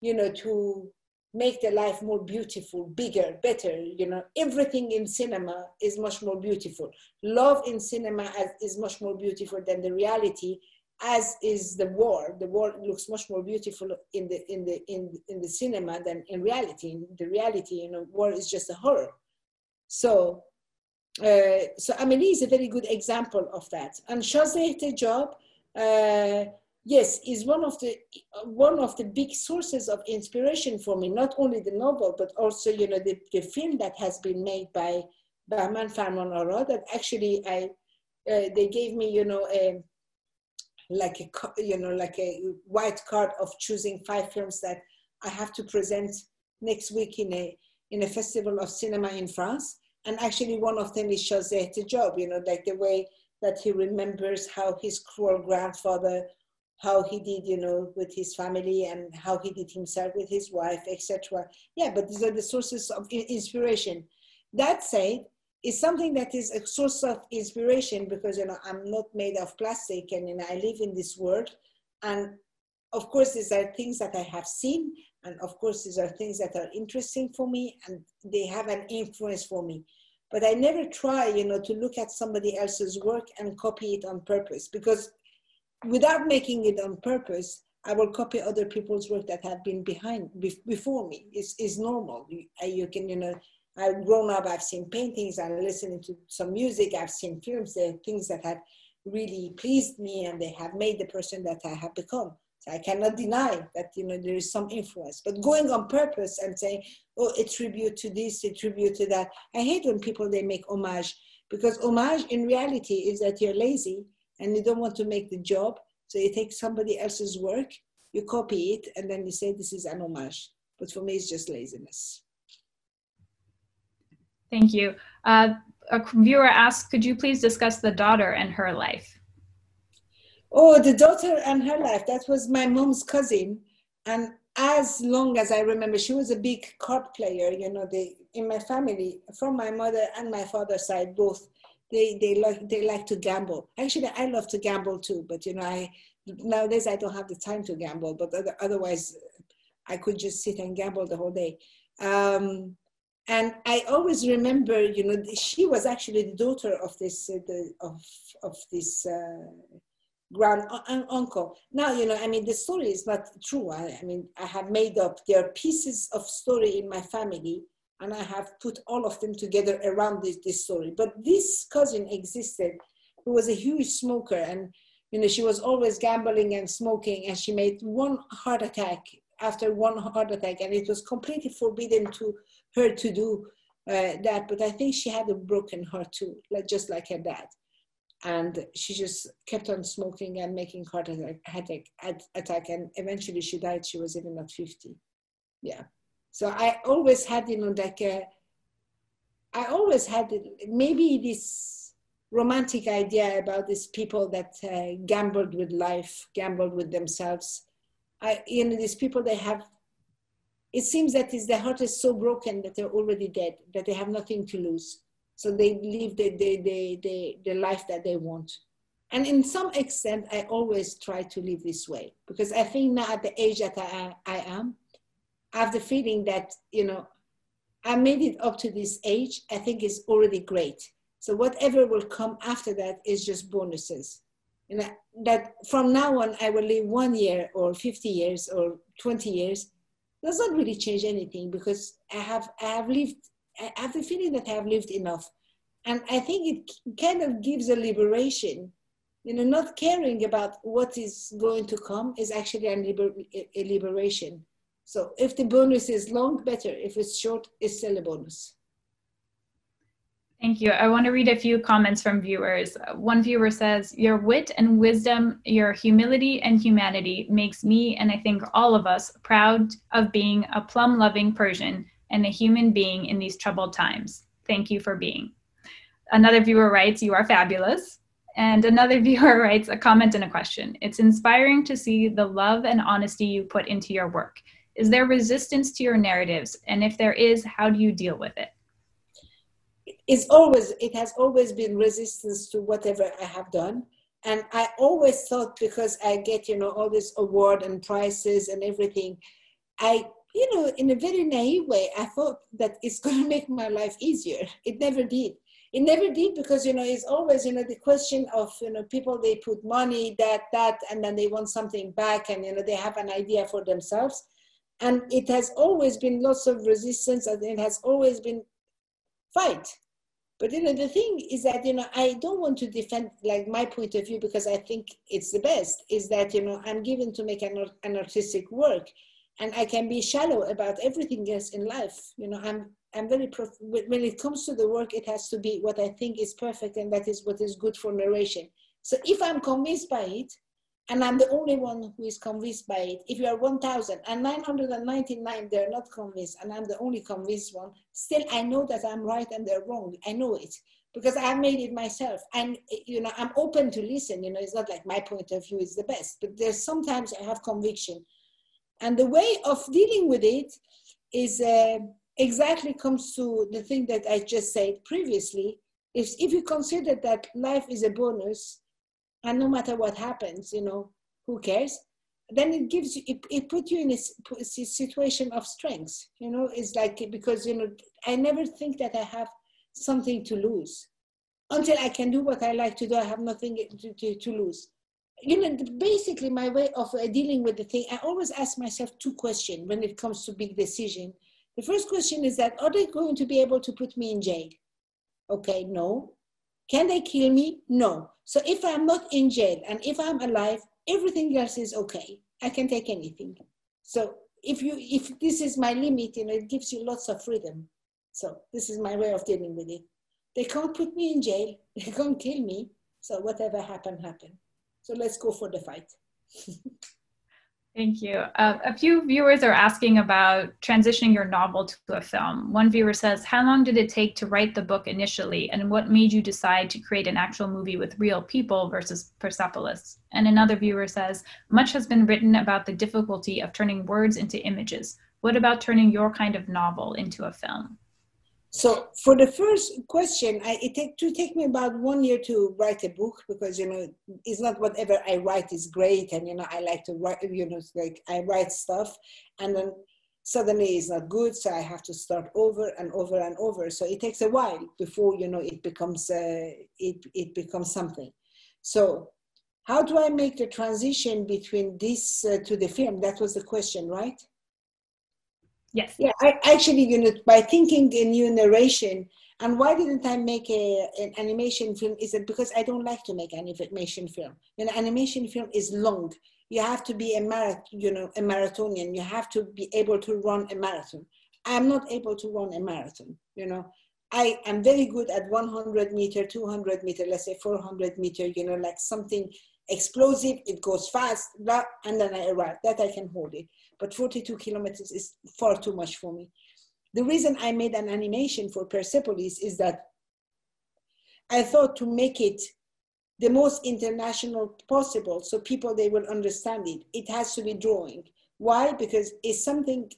you know, to make the life more beautiful, bigger, better. You know, everything in cinema is much more beautiful. Love in cinema is much more beautiful than the reality, as is the war. The war looks much more beautiful in the in the in in the cinema than in reality. In the reality, you know, war is just a horror. So. Uh, so Amélie is a very good example of that. And Shazdeh Ehtejab, uh, yes, is one of the one of the big sources of inspiration for me. Not only the novel, but also you know the, the film that has been made by Bahman Farmanara. That actually I uh, they gave me you know a like a you know like a white card of choosing five films that I have to present next week in a in a festival of cinema in France. And actually, one of them is Shazdeh Ehtejab. You know, like the way that he remembers how his cruel grandfather how he did, you know, with his family and how he did himself with his wife, etc. Yeah, but these are the sources of inspiration. That said, is something that is a source of inspiration because you know I'm not made of plastic and you know I live in this world, and of course these are things that I have seen, and of course these are things that are interesting for me and they have an influence for me. But I never try, you know, to look at somebody else's work and copy it on purpose because without making it on purpose, I will copy other people's work that have been behind before me. It's, it's normal. You, you can, you know, I've grown up, I've seen paintings, I'm listening to some music, I've seen films, there are things that have really pleased me and they have made the person that I have become. So I cannot deny that you know there is some influence. But going on purpose and saying, "Oh, a tribute to this, a tribute to that," I hate when people they make homage because homage in reality is that you're lazy and you don't want to make the job, so you take somebody else's work, you copy it, and then you say this is an homage. But for me, it's just laziness. Thank you. Uh, a viewer asks, could you please discuss the daughter and her life? Oh, the daughter and her life. That was my mom's cousin. And as long as I remember, she was a big card player. You know, they in my family, from my mother and my father's side, both they they like they like to gamble. Actually, I love to gamble too, but you know, I nowadays I don't have the time to gamble. But otherwise, I could just sit and gamble the whole day. Um, and I always remember, you know, she was actually the daughter of this uh, the, of of this uh, grand uncle. Now, you know, I mean, the story is not true. I, I mean, I have made up. There are pieces of story in my family, and I have put all of them together around this, this story. But this cousin existed, who was a huge smoker, and you know, she was always gambling and smoking, and she made one heart attack after one heart attack, and it was completely forbidden to her to do uh, that. But I think she had a broken heart too, like just like her dad. And she just kept on smoking and making heart attack, attack, and eventually she died. She was even not 50. Yeah. So I always had, you know, like a, I always had maybe this romantic idea about these people that uh, gambled with life, gambled with themselves. I, you know, these people they have it seems that is, their heart is so broken that they're already dead, that they have nothing to lose. So they live the, the, the, the, the life that they want. And in some extent, I always try to live this way because I think now at the age that I, I am, I have the feeling that, you know, I made it up to this age, I think is already great. So whatever will come after that is just bonuses. And that from now on, I will live one year or 50 years or 20 years does not really change anything because I have I have lived I have the feeling that I have lived enough, and I think it kind of gives a liberation. You know, not caring about what is going to come is actually a, liber- a liberation. So if the bonus is long, better. If it's short, it's still a bonus. Thank you. I want to read a few comments from viewers. One viewer says, Your wit and wisdom, your humility and humanity makes me, and I think all of us, proud of being a plum loving Persian and a human being in these troubled times. Thank you for being. Another viewer writes, You are fabulous. And another viewer writes a comment and a question. It's inspiring to see the love and honesty you put into your work. Is there resistance to your narratives? And if there is, how do you deal with it? It's always it has always been resistance to whatever I have done. And I always thought because I get, you know, all this award and prizes and everything, I, you know, in a very naive way, I thought that it's going to make my life easier. It never did. It never did because, you know, it's always, you know, the question of, you know, people, they put money, that, that, and then they want something back and, you know, they have an idea for themselves. And it has always been lots of resistance and it has always been fight but you know, the thing is that you know, I don't want to defend like my point of view because I think it's the best. Is that you know, I'm given to make an, an artistic work, and I can be shallow about everything else in life. You know, I'm I'm very prof- when it comes to the work, it has to be what I think is perfect, and that is what is good for narration. So if I'm convinced by it, and I'm the only one who is convinced by it. If you are 1,999, they're not convinced, and I'm the only convinced one, still I know that I'm right and they're wrong. I know it because I made it myself. And, you know, I'm open to listen. You know, it's not like my point of view is the best, but there's sometimes I have conviction. And the way of dealing with it is uh, exactly comes to the thing that I just said previously. If, if you consider that life is a bonus, and no matter what happens you know who cares? Then it gives you it, it put you in a, situation of strength you know? It's like because you know i never think that i have something to lose. Until i can do what i like to do i have nothing to, to, to lose. You know basically my way of uh, dealing with the thing i always ask myself two questions when it comes to big decision. The first question is that are they going to be able to put me in jail? Okay no. Can they kill me? No. So if I'm not in jail and if I'm alive, everything else is okay. I can take anything. So if you if this is my limit, you know, it gives you lots of freedom. So this is my way of dealing with it. They can't put me in jail. They can't kill me. So whatever happened, happened. So let's go for the fight. Thank you. Uh, a few viewers are asking about transitioning your novel to a film. One viewer says, How long did it take to write the book initially, and what made you decide to create an actual movie with real people versus Persepolis? And another viewer says, Much has been written about the difficulty of turning words into images. What about turning your kind of novel into a film? So for the first question, I, it take, to take me about one year to write a book because you know it's not whatever I write is great, and you know I like to write. You know, like I write stuff, and then suddenly it's not good, so I have to start over and over and over. So it takes a while before you know it becomes uh, it it becomes something. So how do I make the transition between this uh, to the film? That was the question, right? Yes. Yeah, I actually, you know, by thinking a new narration, and why didn't I make a, an animation film? Is it because I don't like to make an animation film? You know, animation film is long. You have to be a marathon, you know, a marathonian. You have to be able to run a marathon. I'm not able to run a marathon. You know, I am very good at 100 meter, 200 meter, let's say 400 meter. You know, like something explosive. It goes fast, blah, and then I arrive. That I can hold it but 42 kilometers is far too much for me. The reason I made an animation for Persepolis is that I thought to make it the most international possible so people they will understand it. It has to be drawing. Why? Because it's something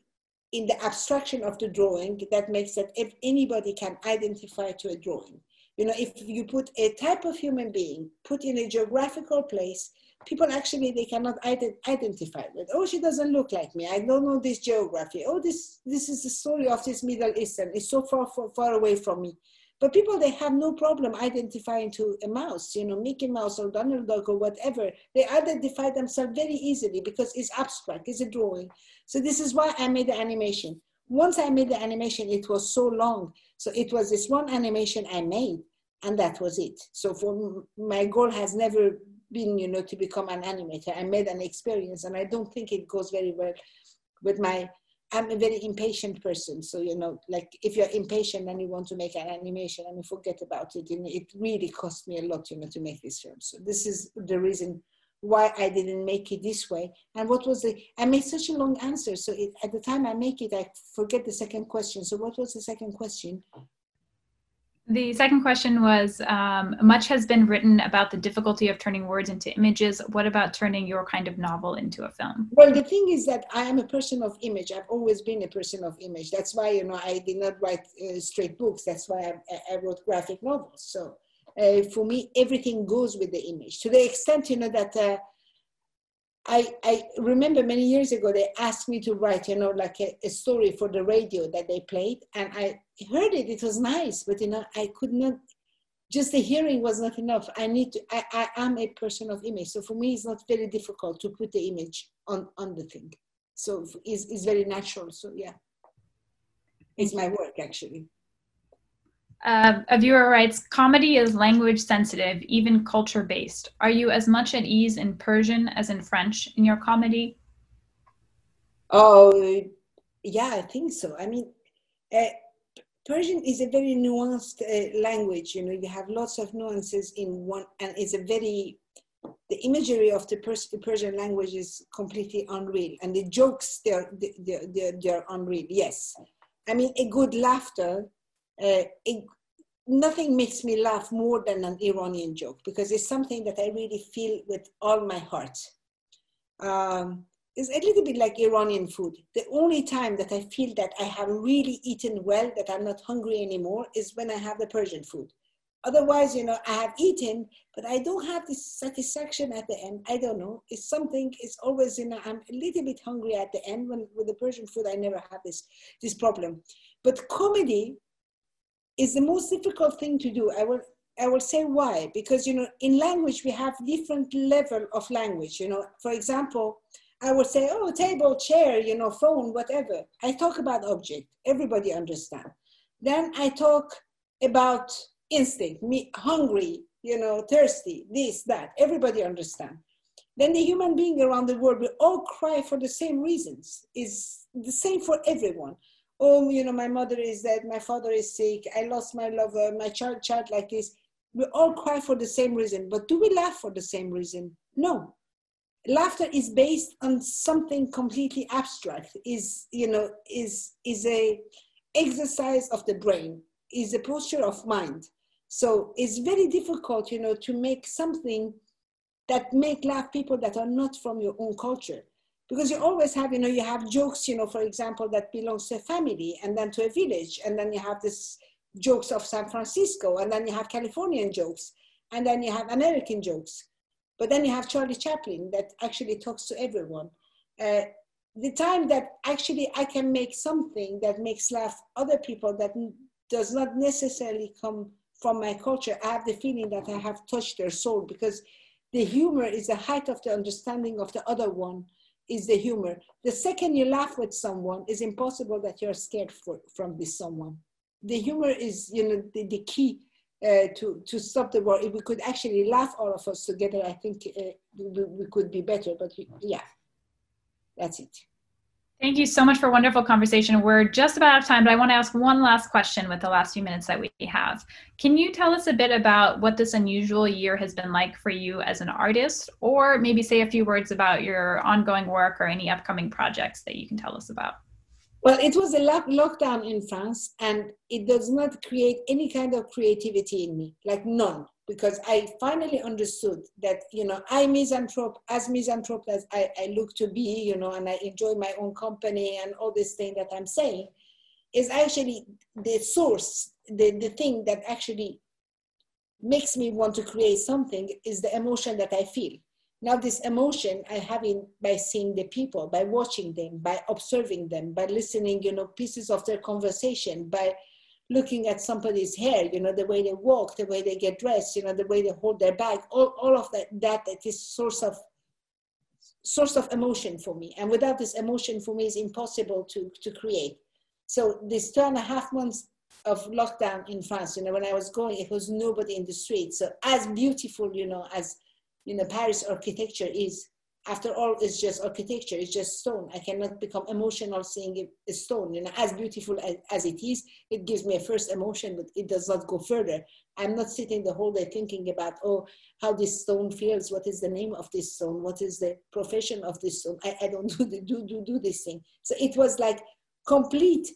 in the abstraction of the drawing that makes that if anybody can identify to a drawing. You know if you put a type of human being put in a geographical place people actually they cannot ident- identify with. Oh, she doesn't look like me. I don't know this geography. Oh, this this is the story of this Middle Eastern. It's so far far, far away from me. But people they have no problem identifying to a mouse, you know, Mickey Mouse or Donald Duck or whatever. They identify themselves very easily because it's abstract, it's a drawing. So this is why I made the animation. Once I made the animation, it was so long. So it was this one animation I made, and that was it. So for my goal has never been, you know, to become an animator. I made an experience, and I don't think it goes very well with my. I'm a very impatient person, so you know, like if you're impatient and you want to make an animation, I mean, forget about it. And it really cost me a lot, you know, to make this film. So this is the reason why I didn't make it this way. And what was the? I made such a long answer, so it, at the time I make it, I forget the second question. So what was the second question? The second question was um, much has been written about the difficulty of turning words into images. What about turning your kind of novel into a film? Well, the thing is that I am a person of image. I've always been a person of image. That's why, you know, I did not write uh, straight books. That's why I, I wrote graphic novels. So uh, for me, everything goes with the image to the extent, you know, that. Uh, I, I remember many years ago they asked me to write, you know, like a, a, story for the radio that they played, and I heard it. It was nice, but you know, I could not. Just the hearing was not enough. I need to. I, I am a person of image, so for me, it's not very difficult to put the image on on the thing. So it's, it's very natural. So yeah, it's my work actually. Uh, a viewer writes, comedy is language sensitive, even culture based. Are you as much at ease in Persian as in French in your comedy? Oh, yeah, I think so. I mean, uh, Persian is a very nuanced uh, language. You know, you have lots of nuances in one, and it's a very the imagery of the Pers- Persian language is completely unreal, and the jokes they're they're, they're, they're unreal. Yes, I mean a good laughter uh, it, nothing makes me laugh more than an Iranian joke because it's something that I really feel with all my heart. Um, it's a little bit like Iranian food. The only time that I feel that I have really eaten well, that I'm not hungry anymore, is when I have the Persian food. Otherwise, you know, I have eaten, but I don't have this satisfaction at the end. I don't know. It's something, it's always, you know, I'm a little bit hungry at the end. When with the Persian food, I never have this, this problem. But comedy, is the most difficult thing to do. I will I will say why because you know in language we have different level of language. You know, for example, I would say oh table, chair, you know, phone, whatever. I talk about object. Everybody understand. Then I talk about instinct, me hungry, you know, thirsty, this that. Everybody understand. then the human being around the world will all cry for the same reasons. Is the same for everyone. Oh, you know, my mother is dead, my father is sick, I lost my lover, my child, child like this. We all cry for the same reason, but do we laugh for the same reason? No. Laughter is based on something completely abstract. Is you know is is a exercise of the brain. Is a posture of mind. So it's very difficult, you know, to make something that make laugh people that are not from your own culture because you always have you know you have jokes you know for example that belongs to a family and then to a village and then you have this jokes of san francisco and then you have californian jokes and then you have american jokes. But then you have charlie chaplin that actually talks to everyone. Uh, the time that actually i can make something that makes laugh other people that does not necessarily come from my culture i have the feeling that i have touched their soul because the humor is the height of the understanding of the other one is the humor. The second you laugh with someone, it's impossible that you're scared for, from this someone. The humor is, you know, the, the key uh, to to stop the war. If we could actually laugh all of us together, I think uh, we, we, could be better. But yeah, that's it. Thank you so much for a wonderful conversation. We're just about out of time, but I want to ask one last question with the last few minutes that we have. Can you tell us a bit about what this unusual year has been like for you as an artist, or maybe say a few words about your ongoing work or any upcoming projects that you can tell us about? Well, it was a lockdown in France, and it does not create any kind of creativity in me, like none because I finally understood that, you know, I misanthrope, as misanthrope as I, I look to be, you know, and I enjoy my own company and all this thing that I'm saying, is actually the source, the, the thing that actually makes me want to create something is the emotion that I feel. Now, this emotion I have in by seeing the people, by watching them, by observing them, by listening, you know, pieces of their conversation, by looking at somebody's hair, you know, the way they walk, the way they get dressed, you know, the way they hold their bag, all, all of that, that, that is source of source of emotion for me. And without this emotion for me, it's impossible to, to create. So this two and a half months of lockdown in France, you know, when I was going, it was nobody in the street. So as beautiful, you know, as, you know, Paris architecture is, after all, it's just architecture, it's just stone. I cannot become emotional seeing a stone. You know, as beautiful as, as it is, it gives me a first emotion, but it does not go further. I'm not sitting the whole day thinking about, oh, how this stone feels, what is the name of this stone, what is the profession of this stone. I, I don't do, the, do, do, do this thing. So it was like complete,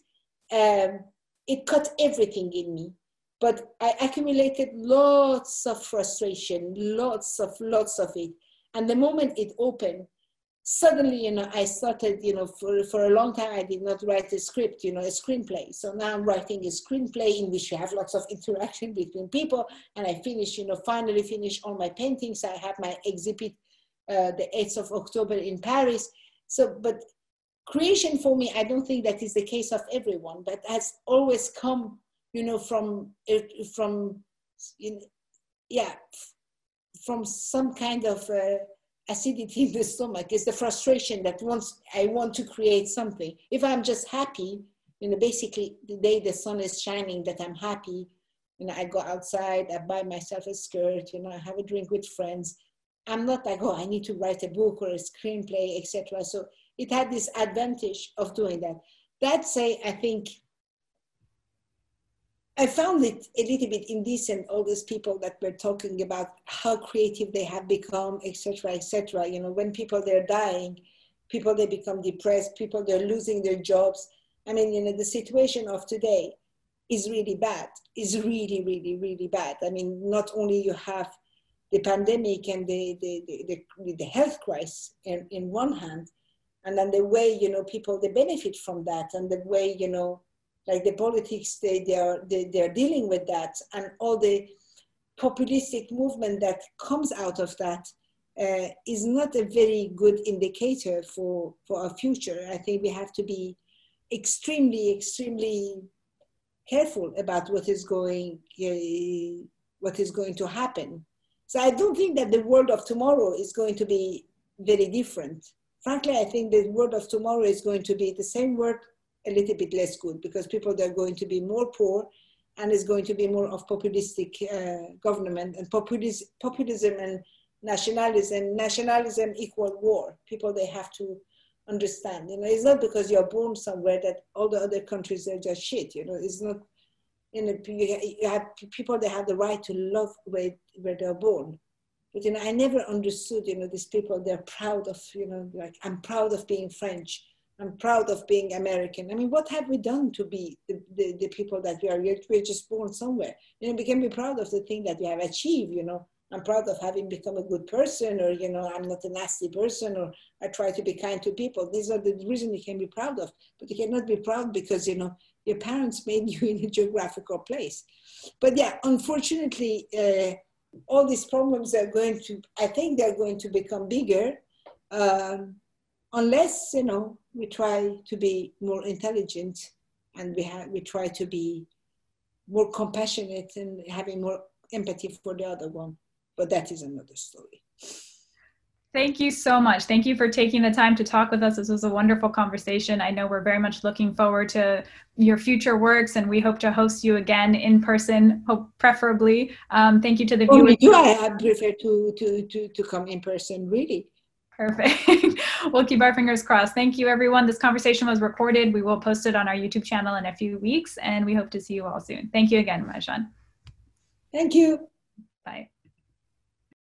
um, it cut everything in me. But I accumulated lots of frustration, lots of, lots of it and the moment it opened, suddenly, you know, I started, you know, for, for a long time, I did not write a script, you know, a screenplay. So now I'm writing a screenplay in which you have lots of interaction between people. And I finished, you know, finally finished all my paintings. I have my exhibit uh, the 8th of October in Paris. So, but creation for me, I don't think that is the case of everyone, but has always come, you know, from, from, in, yeah, from some kind of uh, acidity in the stomach. It's the frustration that once I want to create something. If I'm just happy, you know, basically the day the sun is shining, that I'm happy. You know, I go outside, I buy myself a skirt, you know, I have a drink with friends. I'm not like, oh, I need to write a book or a screenplay, etc. So it had this advantage of doing that. That say, I think I found it a little bit indecent, all these people that were talking about how creative they have become, etc., etc. You know, when people they're dying, people they become depressed, people they're losing their jobs. I mean, you know, the situation of today is really bad, is really, really, really bad. I mean, not only you have the pandemic and the, the, the, the, the health crisis in, in one hand, and then the way, you know, people, they benefit from that and the way, you know, like the politics they, they are they, they're dealing with that and all the populistic movement that comes out of that uh, is not a very good indicator for for our future. I think we have to be extremely extremely careful about what is going uh, what is going to happen. So i don't think that the world of tomorrow is going to be very different. Frankly i think the world of tomorrow is going to be the same world a little bit less good because people are going to be more poor and it's going to be more of populistic uh, government and populism, populism and nationalism. Nationalism equal war. People they have to understand. You know, it's not because you're born somewhere that all the other countries are just shit. You know, it's not. You know, you have people that have the right to love where, where they're born. But you know, I never understood. You know, these people they're proud of. You know, like I'm proud of being French. I'm proud of being American. I mean, what have we done to be the, the, the people that we are? We're just born somewhere. You know, we can be proud of the thing that we have achieved. You know, I'm proud of having become a good person, or you know, I'm not a nasty person, or I try to be kind to people. These are the reasons you can be proud of. But you cannot be proud because you know your parents made you in a geographical place. But yeah, unfortunately, uh, all these problems are going to. I think they're going to become bigger, um, unless you know we try to be more intelligent and we have we try to be more compassionate and having more empathy for the other one but that is another story. Thank you so much. Thank you for taking the time to talk with us. This was a wonderful conversation. I know we're very much looking forward to your future works, and we hope to host you again in person, hope preferably. Um, thank you to the oh, viewers. Oh, I, I prefer to, to, to, to come in person, really. Perfect. we'll keep our fingers crossed. Thank you, everyone. This conversation was recorded. We will post it on our YouTube channel in a few weeks, and we hope to see you all soon. Thank you again, Marjane. Thank you. Bye.